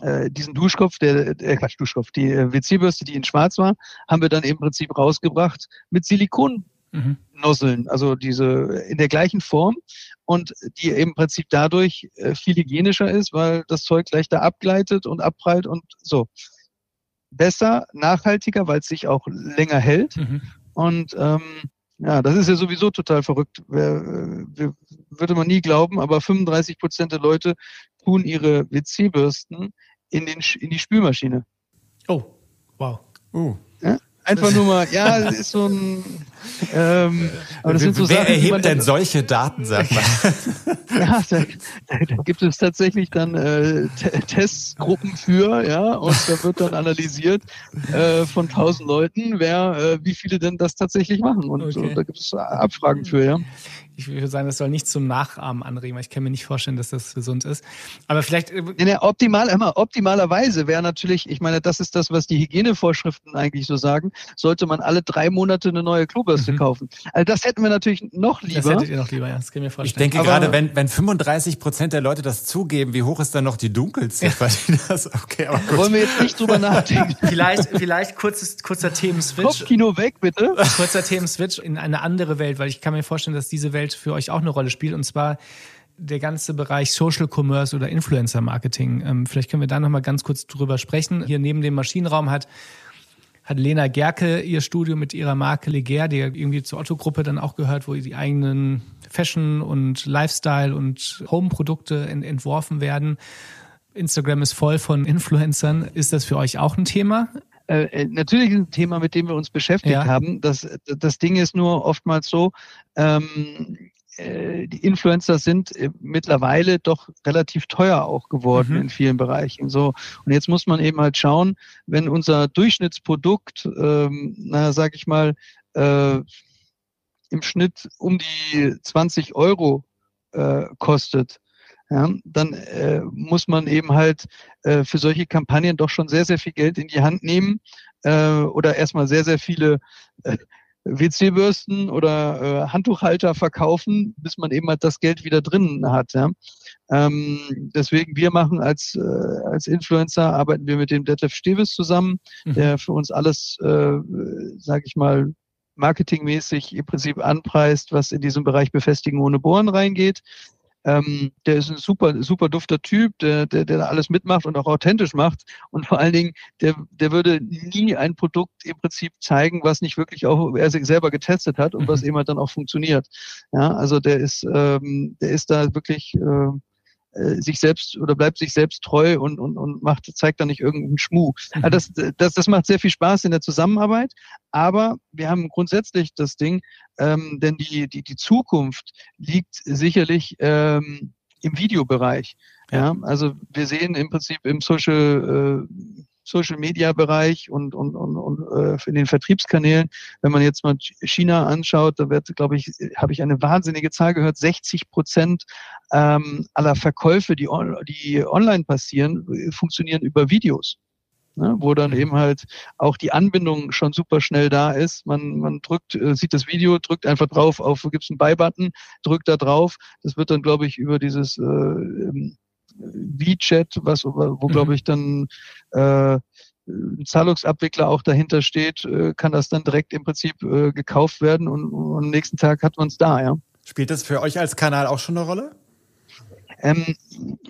äh, diesen Duschkopf, der, äh, Quatsch, Duschkopf, die äh, WC-Bürste, die in schwarz war, haben wir dann im Prinzip rausgebracht mit Silikon. Mhm. Nozzeln, also diese in der gleichen Form und die im Prinzip dadurch äh, viel hygienischer ist, weil das Zeug leichter abgleitet und abprallt und so. Besser, nachhaltiger, weil es sich auch länger hält. Mhm. Und ähm, ja, das ist ja sowieso total verrückt. Wer, wer, würde man nie glauben, aber 35 Prozent der Leute tun ihre WC-Bürsten in, den, in die Spülmaschine.
Oh, wow.
Uh.
Ja? Einfach nur mal, ja, das ist so ein. Ähm,
aber das sind so Wer Sachen, erhebt denn solche Daten, sag mal? (laughs)
ja, da, da, gibt es tatsächlich dann äh, Testgruppen für, ja, und da wird dann analysiert äh, von tausend Leuten, wer, äh, wie viele denn das tatsächlich machen. Und, okay. und da gibt es Abfragen für, ja
ich würde sagen, das soll nicht zum Nachahmen anregen, weil ich kann mir nicht vorstellen, dass das gesund ist. Aber vielleicht.
Äh, ja, ja, optimal, immer, optimalerweise wäre natürlich, ich meine, das ist das, was die Hygienevorschriften eigentlich so sagen, sollte man alle drei Monate eine neue Klobürste mhm. kaufen. Also das hätten wir natürlich noch lieber. Das
hättet ihr noch lieber, ja. Das kann ich mir vorstellen.
Ich denke Aber gerade, wenn, wenn 35 Prozent der Leute das zugeben, wie hoch ist dann noch die Dunkelziffer? (laughs)
das, okay, aber gut. Wollen wir jetzt nicht drüber nachdenken. (laughs)
vielleicht, vielleicht kurzes, kurzer Themenswitch.
Kopfkino weg, bitte.
Kurzer Themenswitch in eine andere Welt, weil ich kann mir vorstellen, dass diese Welt Welt für euch auch eine Rolle spielt, und zwar der ganze Bereich Social Commerce oder Influencer Marketing. Ähm, vielleicht können wir da nochmal ganz kurz drüber sprechen. Hier neben dem Maschinenraum hat hat Lena Gerke ihr Studio mit ihrer Marke Leger, die irgendwie zur Otto-Gruppe dann auch gehört, wo die eigenen Fashion und Lifestyle und Home-Produkte ent entworfen werden. Instagram ist voll von Influencern. Ist das für euch auch ein Thema?
Äh, äh, natürlich ein Thema, mit dem wir uns beschäftigt ja. haben. Das, das Ding ist nur oftmals so, ähm, äh, die Influencer sind äh, mittlerweile doch relativ teuer auch geworden mhm. in vielen Bereichen. So und jetzt muss man eben halt schauen, wenn unser Durchschnittsprodukt, ähm, na sag ich mal, äh, im Schnitt um die 20 Euro äh, kostet, ja, dann äh, muss man eben halt äh, für solche Kampagnen doch schon sehr, sehr viel Geld in die Hand nehmen äh, oder erstmal sehr, sehr viele äh, WC-Bürsten oder äh, Handtuchhalter verkaufen, bis man eben halt das Geld wieder drin hat. Ja. Ähm, deswegen, wir machen als, äh, als Influencer, arbeiten wir mit dem Detlef Steves zusammen, mhm. der für uns alles, äh, sage ich mal, marketingmäßig im Prinzip anpreist, was in diesem Bereich Befestigen ohne Bohren reingeht. Ähm, der ist ein super, super dufter Typ, der, der, der alles mitmacht und auch authentisch macht. Und vor allen Dingen, der, der würde nie ein Produkt im Prinzip zeigen, was nicht wirklich auch er sich selber getestet hat und mhm. was eben halt dann auch funktioniert. Ja, also der ist, ähm, der ist da wirklich äh, äh, sich selbst oder bleibt sich selbst treu und, und, und macht, zeigt da nicht irgendeinen Schmuh. Mhm. Also das, das, das macht sehr viel Spaß in der Zusammenarbeit, aber wir haben grundsätzlich das Ding, ähm, denn die, die, die Zukunft liegt sicherlich ähm, im Videobereich. Ja. ja, also wir sehen im Prinzip im Social äh, Social Media Bereich und, und, und, und äh, in den Vertriebskanälen. Wenn man jetzt mal China anschaut, da wird, glaube ich, habe ich eine wahnsinnige Zahl gehört, 60 Prozent ähm, aller Verkäufe, die, die online passieren, funktionieren über Videos. Ne, wo dann eben halt auch die Anbindung schon super schnell da ist. Man, man drückt, äh, sieht das Video, drückt einfach drauf auf, gibt es einen Buy-Button, drückt da drauf. Das wird dann, glaube ich, über dieses äh, ähm, WeChat, was, wo mhm. glaube ich dann äh, ein Zahlungsabwickler auch dahinter steht, äh, kann das dann direkt im Prinzip äh, gekauft werden und, und am nächsten Tag hat man es da, ja.
Spielt das für euch als Kanal auch schon eine Rolle?
Ähm,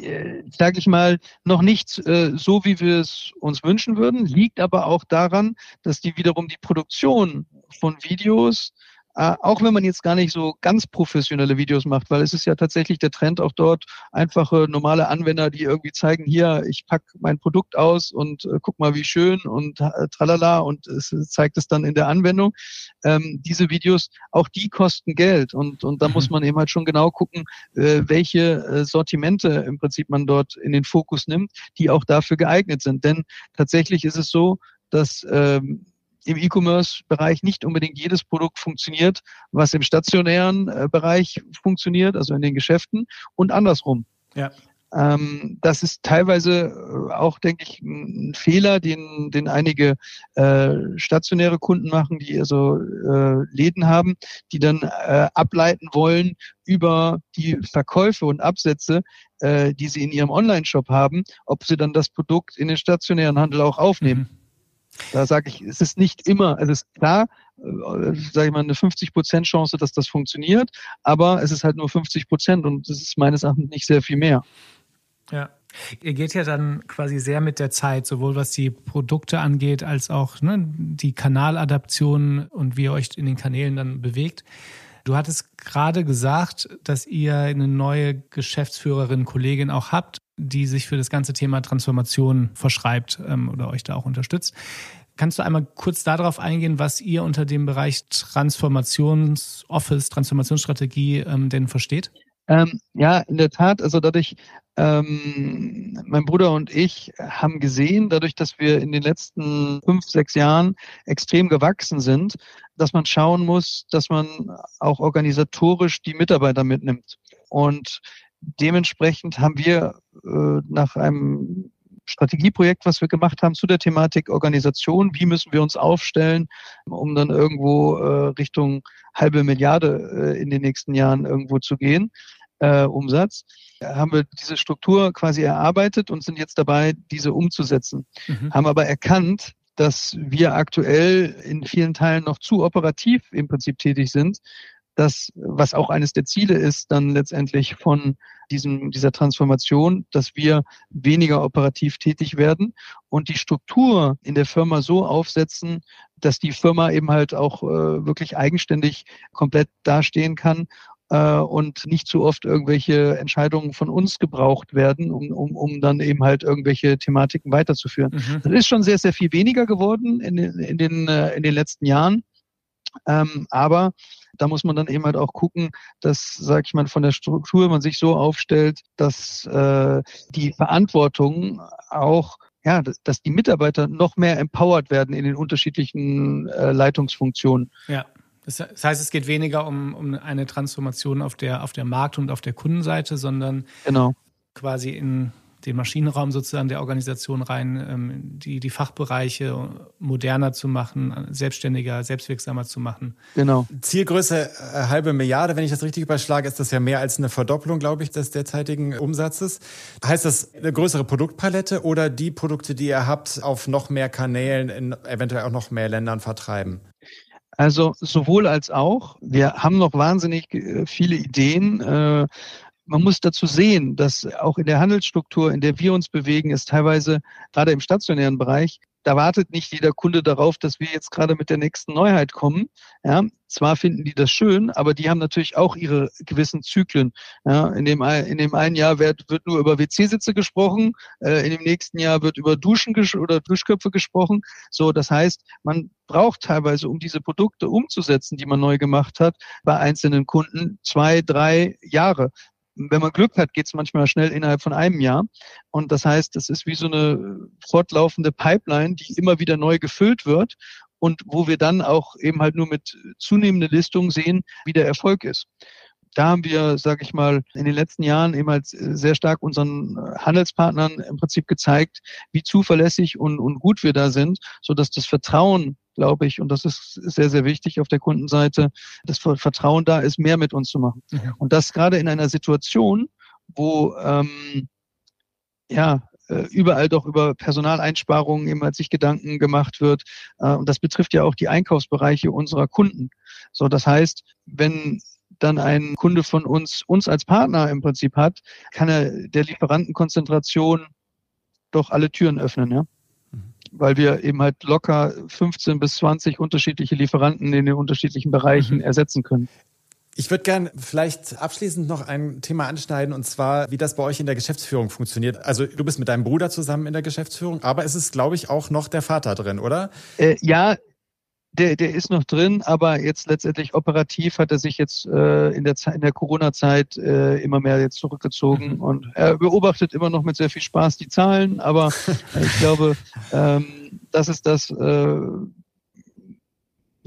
äh, sage ich mal, noch nicht äh, so, wie wir es uns wünschen würden, liegt aber auch daran, dass die wiederum die Produktion von Videos äh, auch wenn man jetzt gar nicht so ganz professionelle Videos macht, weil es ist ja tatsächlich der Trend auch dort, einfache normale Anwender, die irgendwie zeigen, hier, ich pack mein Produkt aus und äh, guck mal, wie schön und äh, tralala und es zeigt es dann in der Anwendung. Ähm, diese Videos, auch die kosten Geld und, und da mhm. muss man eben halt schon genau gucken, äh, welche äh, Sortimente im Prinzip man dort in den Fokus nimmt, die auch dafür geeignet sind. Denn tatsächlich ist es so, dass ähm, im E-Commerce-Bereich nicht unbedingt jedes Produkt funktioniert, was im stationären äh, Bereich funktioniert, also in den Geschäften und andersrum. Ja. Ähm, das ist teilweise äh, auch, denke ich, ein Fehler, den, den einige äh, stationäre Kunden machen, die also äh, Läden haben, die dann äh, ableiten wollen über die Verkäufe und Absätze, äh, die sie in ihrem Online-Shop haben, ob sie dann das Produkt in den stationären Handel auch aufnehmen. Mhm. Da sage ich, es ist nicht immer, es ist klar, äh, sage ich mal, eine 50 Prozent Chance, dass das funktioniert, aber es ist halt nur 50 Prozent und das ist meines Erachtens nicht sehr viel mehr.
Ja. Ihr geht ja dann quasi sehr mit der Zeit, sowohl was die Produkte angeht, als auch ne, die Kanaladaption und wie ihr euch in den Kanälen dann bewegt. Du hattest gerade gesagt, dass ihr eine neue Geschäftsführerin, Kollegin auch habt die sich für das ganze Thema Transformation verschreibt ähm, oder euch da auch unterstützt. Kannst du einmal kurz darauf eingehen, was ihr unter dem Bereich Transformations-Office, Transformationsstrategie ähm, denn versteht?
Ähm, ja, in der Tat. Also dadurch, ähm, mein Bruder und ich haben gesehen, dadurch, dass wir in den letzten fünf, sechs Jahren extrem gewachsen sind, dass man schauen muss, dass man auch organisatorisch die Mitarbeiter mitnimmt. Und dementsprechend haben wir äh, nach einem Strategieprojekt, was wir gemacht haben zu der Thematik Organisation. Wie müssen wir uns aufstellen, um dann irgendwo äh, Richtung halbe Milliarde äh, in den nächsten Jahren irgendwo zu gehen, äh, Umsatz. Haben wir diese Struktur quasi erarbeitet und sind jetzt dabei, diese umzusetzen. Mhm. Haben aber erkannt, dass wir aktuell in vielen Teilen noch zu operativ im Prinzip tätig sind, das, was auch eines der Ziele ist, dann letztendlich von diesem, dieser Transformation, dass wir weniger operativ tätig werden und die Struktur in der Firma so aufsetzen, dass die Firma eben halt auch äh, wirklich eigenständig komplett dastehen kann äh, und nicht zu oft irgendwelche Entscheidungen von uns gebraucht werden, um, um, um dann eben halt irgendwelche Thematiken weiterzuführen. Mhm. Das ist schon sehr, sehr viel weniger geworden in, in, den, äh, in den letzten Jahren. Ähm, aber da muss man dann eben halt auch gucken, dass, sag ich mal, von der Struktur man sich so aufstellt, dass äh, die Verantwortung auch ja, dass die Mitarbeiter noch mehr empowered werden in den unterschiedlichen äh, Leitungsfunktionen.
Ja. Das heißt, es geht weniger um, um eine Transformation auf der, auf der Markt- und auf der Kundenseite, sondern genau. quasi in den Maschinenraum sozusagen der Organisation rein, ähm, die, die Fachbereiche moderner zu machen, selbstständiger, selbstwirksamer zu machen.
Genau. Zielgröße äh, halbe Milliarde, wenn ich das richtig überschlage, ist das ja mehr als eine Verdopplung, glaube ich, des derzeitigen Umsatzes. Heißt das eine größere Produktpalette oder die Produkte, die ihr habt, auf noch mehr Kanälen, in eventuell auch noch mehr Ländern vertreiben?
Also sowohl als auch. Wir haben noch wahnsinnig äh, viele Ideen. Man muss dazu sehen, dass auch in der Handelsstruktur, in der wir uns bewegen, ist teilweise gerade im stationären Bereich, da wartet nicht jeder Kunde darauf, dass wir jetzt gerade mit der nächsten Neuheit kommen. Ja, zwar finden die das schön, aber die haben natürlich auch ihre gewissen Zyklen. Ja, in dem in dem einen Jahr wird, wird nur über WC-Sitze gesprochen, äh, in dem nächsten Jahr wird über Duschen oder Duschköpfe gesprochen. So, das heißt, man braucht teilweise, um diese Produkte umzusetzen, die man neu gemacht hat, bei einzelnen Kunden zwei, drei Jahre wenn man Glück hat, geht es manchmal schnell innerhalb von einem Jahr. Und das heißt, es ist wie so eine fortlaufende Pipeline, die immer wieder neu gefüllt wird und wo wir dann auch eben halt nur mit zunehmender Listung sehen, wie der Erfolg ist. Da haben wir, sage ich mal, in den letzten Jahren eben halt sehr stark unseren Handelspartnern im Prinzip gezeigt, wie zuverlässig und, und gut wir da sind, so dass das Vertrauen glaube ich, und das ist sehr, sehr wichtig auf der Kundenseite, das Vertrauen da ist, mehr mit uns zu machen. Mhm. Und das gerade in einer Situation, wo ähm, ja äh, überall doch über Personaleinsparungen immer sich Gedanken gemacht wird. Äh, und das betrifft ja auch die Einkaufsbereiche unserer Kunden. So, das heißt, wenn dann ein Kunde von uns uns als Partner im Prinzip hat, kann er der Lieferantenkonzentration doch alle Türen öffnen, ja weil wir eben halt locker 15 bis 20 unterschiedliche Lieferanten in den unterschiedlichen Bereichen mhm. ersetzen können.
Ich würde gern vielleicht abschließend noch ein Thema anschneiden, und zwar, wie das bei euch in der Geschäftsführung funktioniert. Also du bist mit deinem Bruder zusammen in der Geschäftsführung, aber es ist, glaube ich, auch noch der Vater drin, oder?
Äh, ja, der, der ist noch drin, aber jetzt letztendlich operativ hat er sich jetzt äh, in der, in der Corona-Zeit äh, immer mehr jetzt zurückgezogen mhm. und er beobachtet immer noch mit sehr viel Spaß die Zahlen, aber (laughs) ich glaube, ähm, das ist das, äh,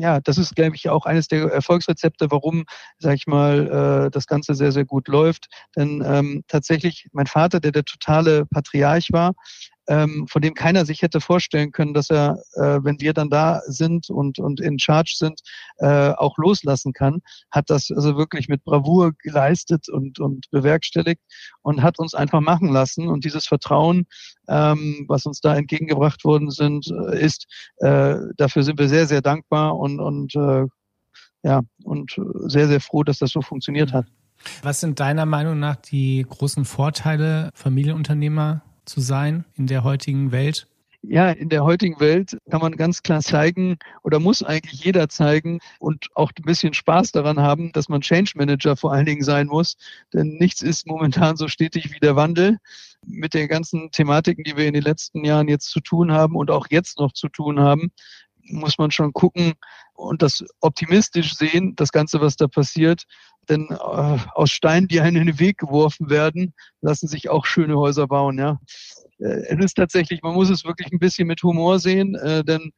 ja, das ist, glaube ich, auch eines der Erfolgsrezepte, warum, sag ich mal, äh, das Ganze sehr, sehr gut läuft. Denn ähm, tatsächlich, mein Vater, der der totale Patriarch war, ähm, von dem keiner sich hätte vorstellen können, dass er, äh, wenn wir dann da sind und, und in Charge sind, äh, auch loslassen kann, hat das also wirklich mit Bravour geleistet und, und bewerkstelligt und hat uns einfach machen lassen. Und dieses Vertrauen, ähm, was uns da entgegengebracht worden sind, äh, ist, äh, dafür sind wir sehr, sehr dankbar und, und äh, ja, und sehr, sehr froh, dass das so funktioniert hat.
Was sind deiner Meinung nach die großen Vorteile Familienunternehmer zu sein in der heutigen Welt?
ja, in der heutigen Welt kann man ganz klar zeigen oder muss eigentlich jeder zeigen und auch ein bisschen Spaß daran haben, dass man Change Manager vor allen Dingen sein muss. Denn nichts ist momentan so stetig wie der Wandel. Mit den ganzen Thematiken, die wir in den letzten Jahren jetzt zu tun haben und auch jetzt noch zu tun haben, muss man schon gucken und das optimistisch sehen, das Ganze, was da passiert. Denn äh, aus Steinen, die einem in den Weg geworfen werden, lassen sich auch schöne Häuser bauen. Ja, äh, es ist tatsächlich, man muss es wirklich ein bisschen mit Humor sehen, äh, denn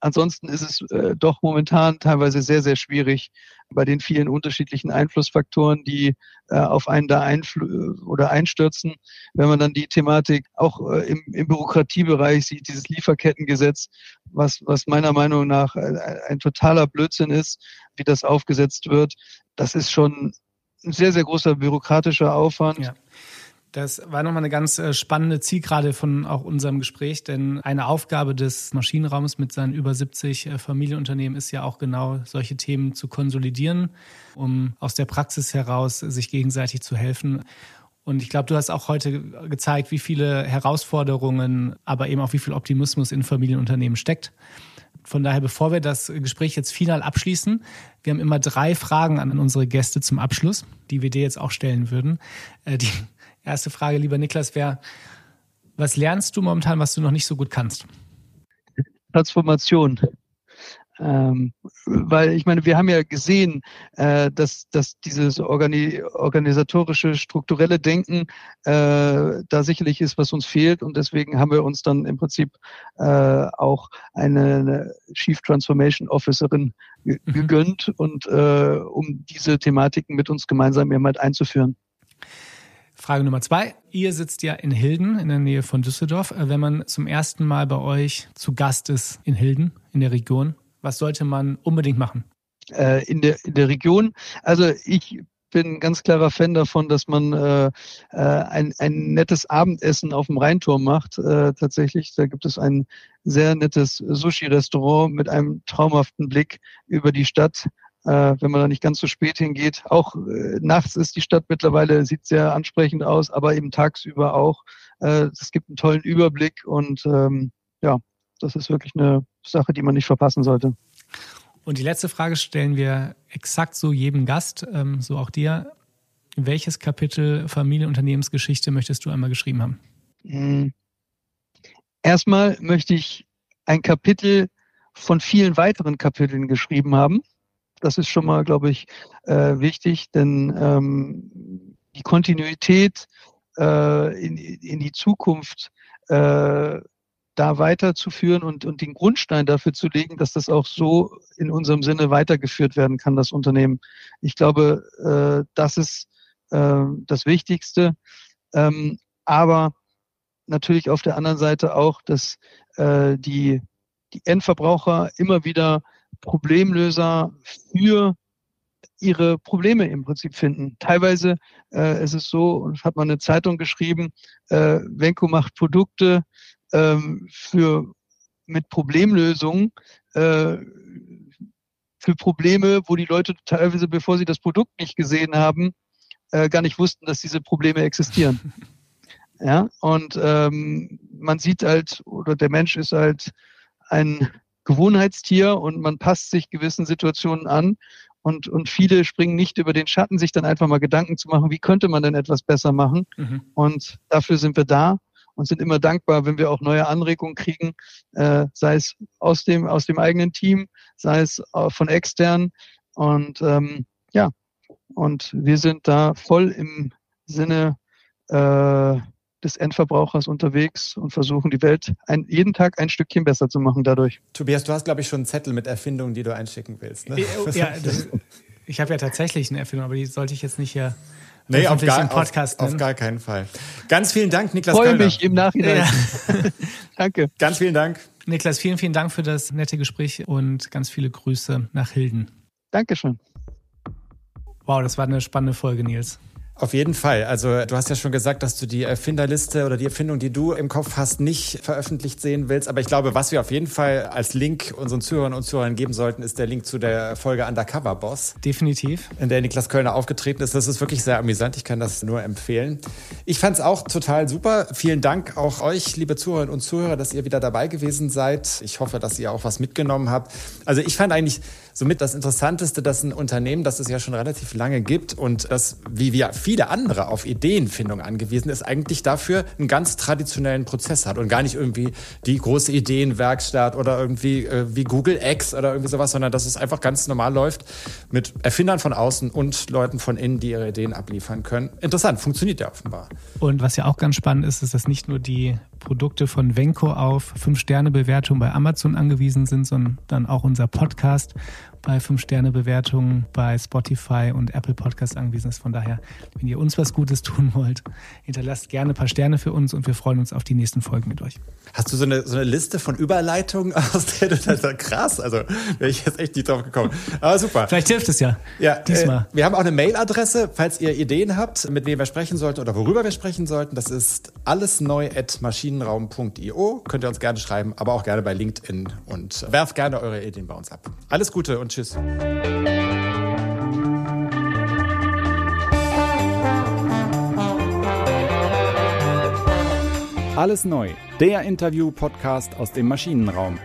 Ansonsten ist es äh, doch momentan teilweise sehr, sehr schwierig bei den vielen unterschiedlichen Einflussfaktoren, die äh, auf einen da einfl oder einstürzen. Wenn man dann die Thematik auch äh, im, im Bürokratiebereich sieht, dieses Lieferkettengesetz, was, was meiner Meinung nach ein, ein totaler Blödsinn ist, wie das aufgesetzt wird, das ist schon ein sehr, sehr großer bürokratischer Aufwand.
Ja. Das war nochmal eine ganz äh, spannende Zielgerade von auch unserem Gespräch, denn eine Aufgabe des Maschinenraums mit seinen über 70 äh, Familienunternehmen ist ja auch genau solche Themen zu konsolidieren, um aus der Praxis heraus sich gegenseitig zu helfen. Und ich glaube, du hast auch heute gezeigt, wie viele Herausforderungen, aber eben auch wie viel Optimismus in Familienunternehmen steckt. Von daher, bevor wir das Gespräch jetzt final abschließen, wir haben immer drei Fragen an unsere Gäste zum Abschluss, die wir dir jetzt auch stellen würden. Äh, die Erste Frage, lieber Niklas, wäre, was lernst du momentan, was du noch nicht so gut kannst?
Transformation. Ähm, weil ich meine, wir haben ja gesehen, äh, dass, dass dieses organi organisatorische, strukturelle Denken äh, da sicherlich ist, was uns fehlt. Und deswegen haben wir uns dann im Prinzip äh, auch eine, Chief Transformation Officerin mhm. gegönnt und äh, um diese Thematiken mit uns gemeinsam eben halt einzuführen.
Frage Nummer zwei. Ihr sitzt ja in Hilden in der Nähe von Düsseldorf. Äh, wenn man zum ersten Mal bei euch zu Gast ist in Hilden, in der Region, was sollte man unbedingt machen?
Äh, in, der, in der Region, also ich bin ein ganz klarer Fan davon, dass man äh, äh, ein, ein nettes Abendessen auf dem Rheinturm macht. Äh, tatsächlich, da gibt es ein sehr nettes Sushi-Restaurant mit einem traumhaften Blick über die Stadt wenn man da nicht ganz so spät hingeht. Auch äh, nachts ist die Stadt mittlerweile, sieht sehr ansprechend aus, aber eben tagsüber auch. Äh, es gibt einen tollen Überblick und ähm, ja, das ist wirklich eine Sache, die man nicht verpassen sollte.
Und die letzte Frage stellen wir exakt so jedem Gast, ähm, so auch dir. Welches Kapitel Familienunternehmensgeschichte möchtest du einmal geschrieben haben? Hm.
Erstmal möchte ich ein Kapitel von vielen weiteren Kapiteln geschrieben haben. Das ist schon mal, glaube ich, äh, wichtig, denn ähm, die Kontinuität äh, in, in die Zukunft äh, da weiterzuführen und, und den Grundstein dafür zu legen, dass das auch so in unserem Sinne weitergeführt werden kann, das Unternehmen. Ich glaube, äh, das ist äh, das Wichtigste. Ähm, aber natürlich auf der anderen Seite auch, dass äh, die, die Endverbraucher immer wieder Problemlöser für ihre Probleme im Prinzip finden. Teilweise äh, ist es so, und hat man eine Zeitung geschrieben, äh, Venko macht Produkte ähm, für mit Problemlösungen äh, für Probleme, wo die Leute teilweise, bevor sie das Produkt nicht gesehen haben, äh, gar nicht wussten, dass diese Probleme existieren. (laughs) ja, und ähm, man sieht halt, oder der Mensch ist halt ein Gewohnheitstier und man passt sich gewissen Situationen an. Und, und viele springen nicht über den Schatten, sich dann einfach mal Gedanken zu machen, wie könnte man denn etwas besser machen. Mhm. Und dafür sind wir da und sind immer dankbar, wenn wir auch neue Anregungen kriegen, äh, sei es aus dem, aus dem eigenen Team, sei es äh, von extern. Und ähm, ja, und wir sind da voll im Sinne äh, des Endverbrauchers unterwegs und versuchen die Welt ein, jeden Tag ein Stückchen besser zu machen dadurch.
Tobias, du hast, glaube ich, schon einen Zettel mit Erfindungen, die du einschicken willst. Ne?
Ja, (laughs) das, ich habe ja tatsächlich eine Erfindung, aber die sollte ich jetzt nicht hier Nee, auf gar,
Podcast auf, auf gar, keinen Fall. Ganz vielen Dank, Niklas
Freue Kölner. mich im Nachhinein. Ja. (laughs) Danke.
Ganz vielen Dank.
Niklas, vielen, vielen Dank für das nette Gespräch und ganz viele Grüße nach Hilden.
Dankeschön.
Wow, das war eine spannende Folge, Nils.
Auf jeden Fall. Also du hast ja schon gesagt, dass du die Erfinderliste oder die Erfindung, die du im Kopf hast, nicht veröffentlicht sehen willst. Aber ich glaube, was wir auf jeden Fall als Link unseren Zuhörern und Zuhörern geben sollten, ist der Link zu der Folge Undercover Boss.
Definitiv.
In der Niklas Kölner aufgetreten ist. Das ist wirklich sehr amüsant. Ich kann das nur empfehlen. Ich fand es auch total super. Vielen Dank auch euch, liebe Zuhörerinnen und Zuhörer, dass ihr wieder dabei gewesen seid. Ich hoffe, dass ihr auch was mitgenommen habt. Also ich fand eigentlich somit das Interessanteste, dass ein Unternehmen, das es ja schon relativ lange gibt und das, wie wir viele andere, auf Ideenfindung angewiesen ist, eigentlich dafür einen ganz traditionellen Prozess hat und gar nicht irgendwie die große Ideenwerkstatt oder irgendwie äh, wie Google X oder irgendwie sowas, sondern dass es einfach ganz normal läuft mit Erfindern von außen und Leuten von innen, die ihre Ideen abliefern können. Interessant, funktioniert ja offenbar.
Und was ja auch ganz spannend ist, ist, dass nicht nur die Produkte von Venco auf 5-Sterne-Bewertung bei Amazon angewiesen sind, sondern auch unser Podcast bei 5-Sterne-Bewertungen bei Spotify und Apple Podcasts angewiesen ist. Von daher, wenn ihr uns was Gutes tun wollt, hinterlasst gerne ein paar Sterne für uns und wir freuen uns auf die nächsten Folgen mit euch.
Hast du so eine, so eine Liste von Überleitungen, (laughs) aus der du dann sagst, krass, also wäre ich jetzt echt nicht drauf gekommen. Aber super.
Vielleicht hilft es ja. Ja, diesmal.
Äh, wir haben auch eine Mailadresse, falls ihr Ideen habt, mit wem wir sprechen sollten oder worüber wir sprechen sollten. Das ist allesneu.maschinenraum.io. Könnt ihr uns gerne schreiben, aber auch gerne bei LinkedIn und werft gerne eure Ideen bei uns ab. Alles Gute und tschüss.
Alles neu, der Interview-Podcast aus dem Maschinenraum.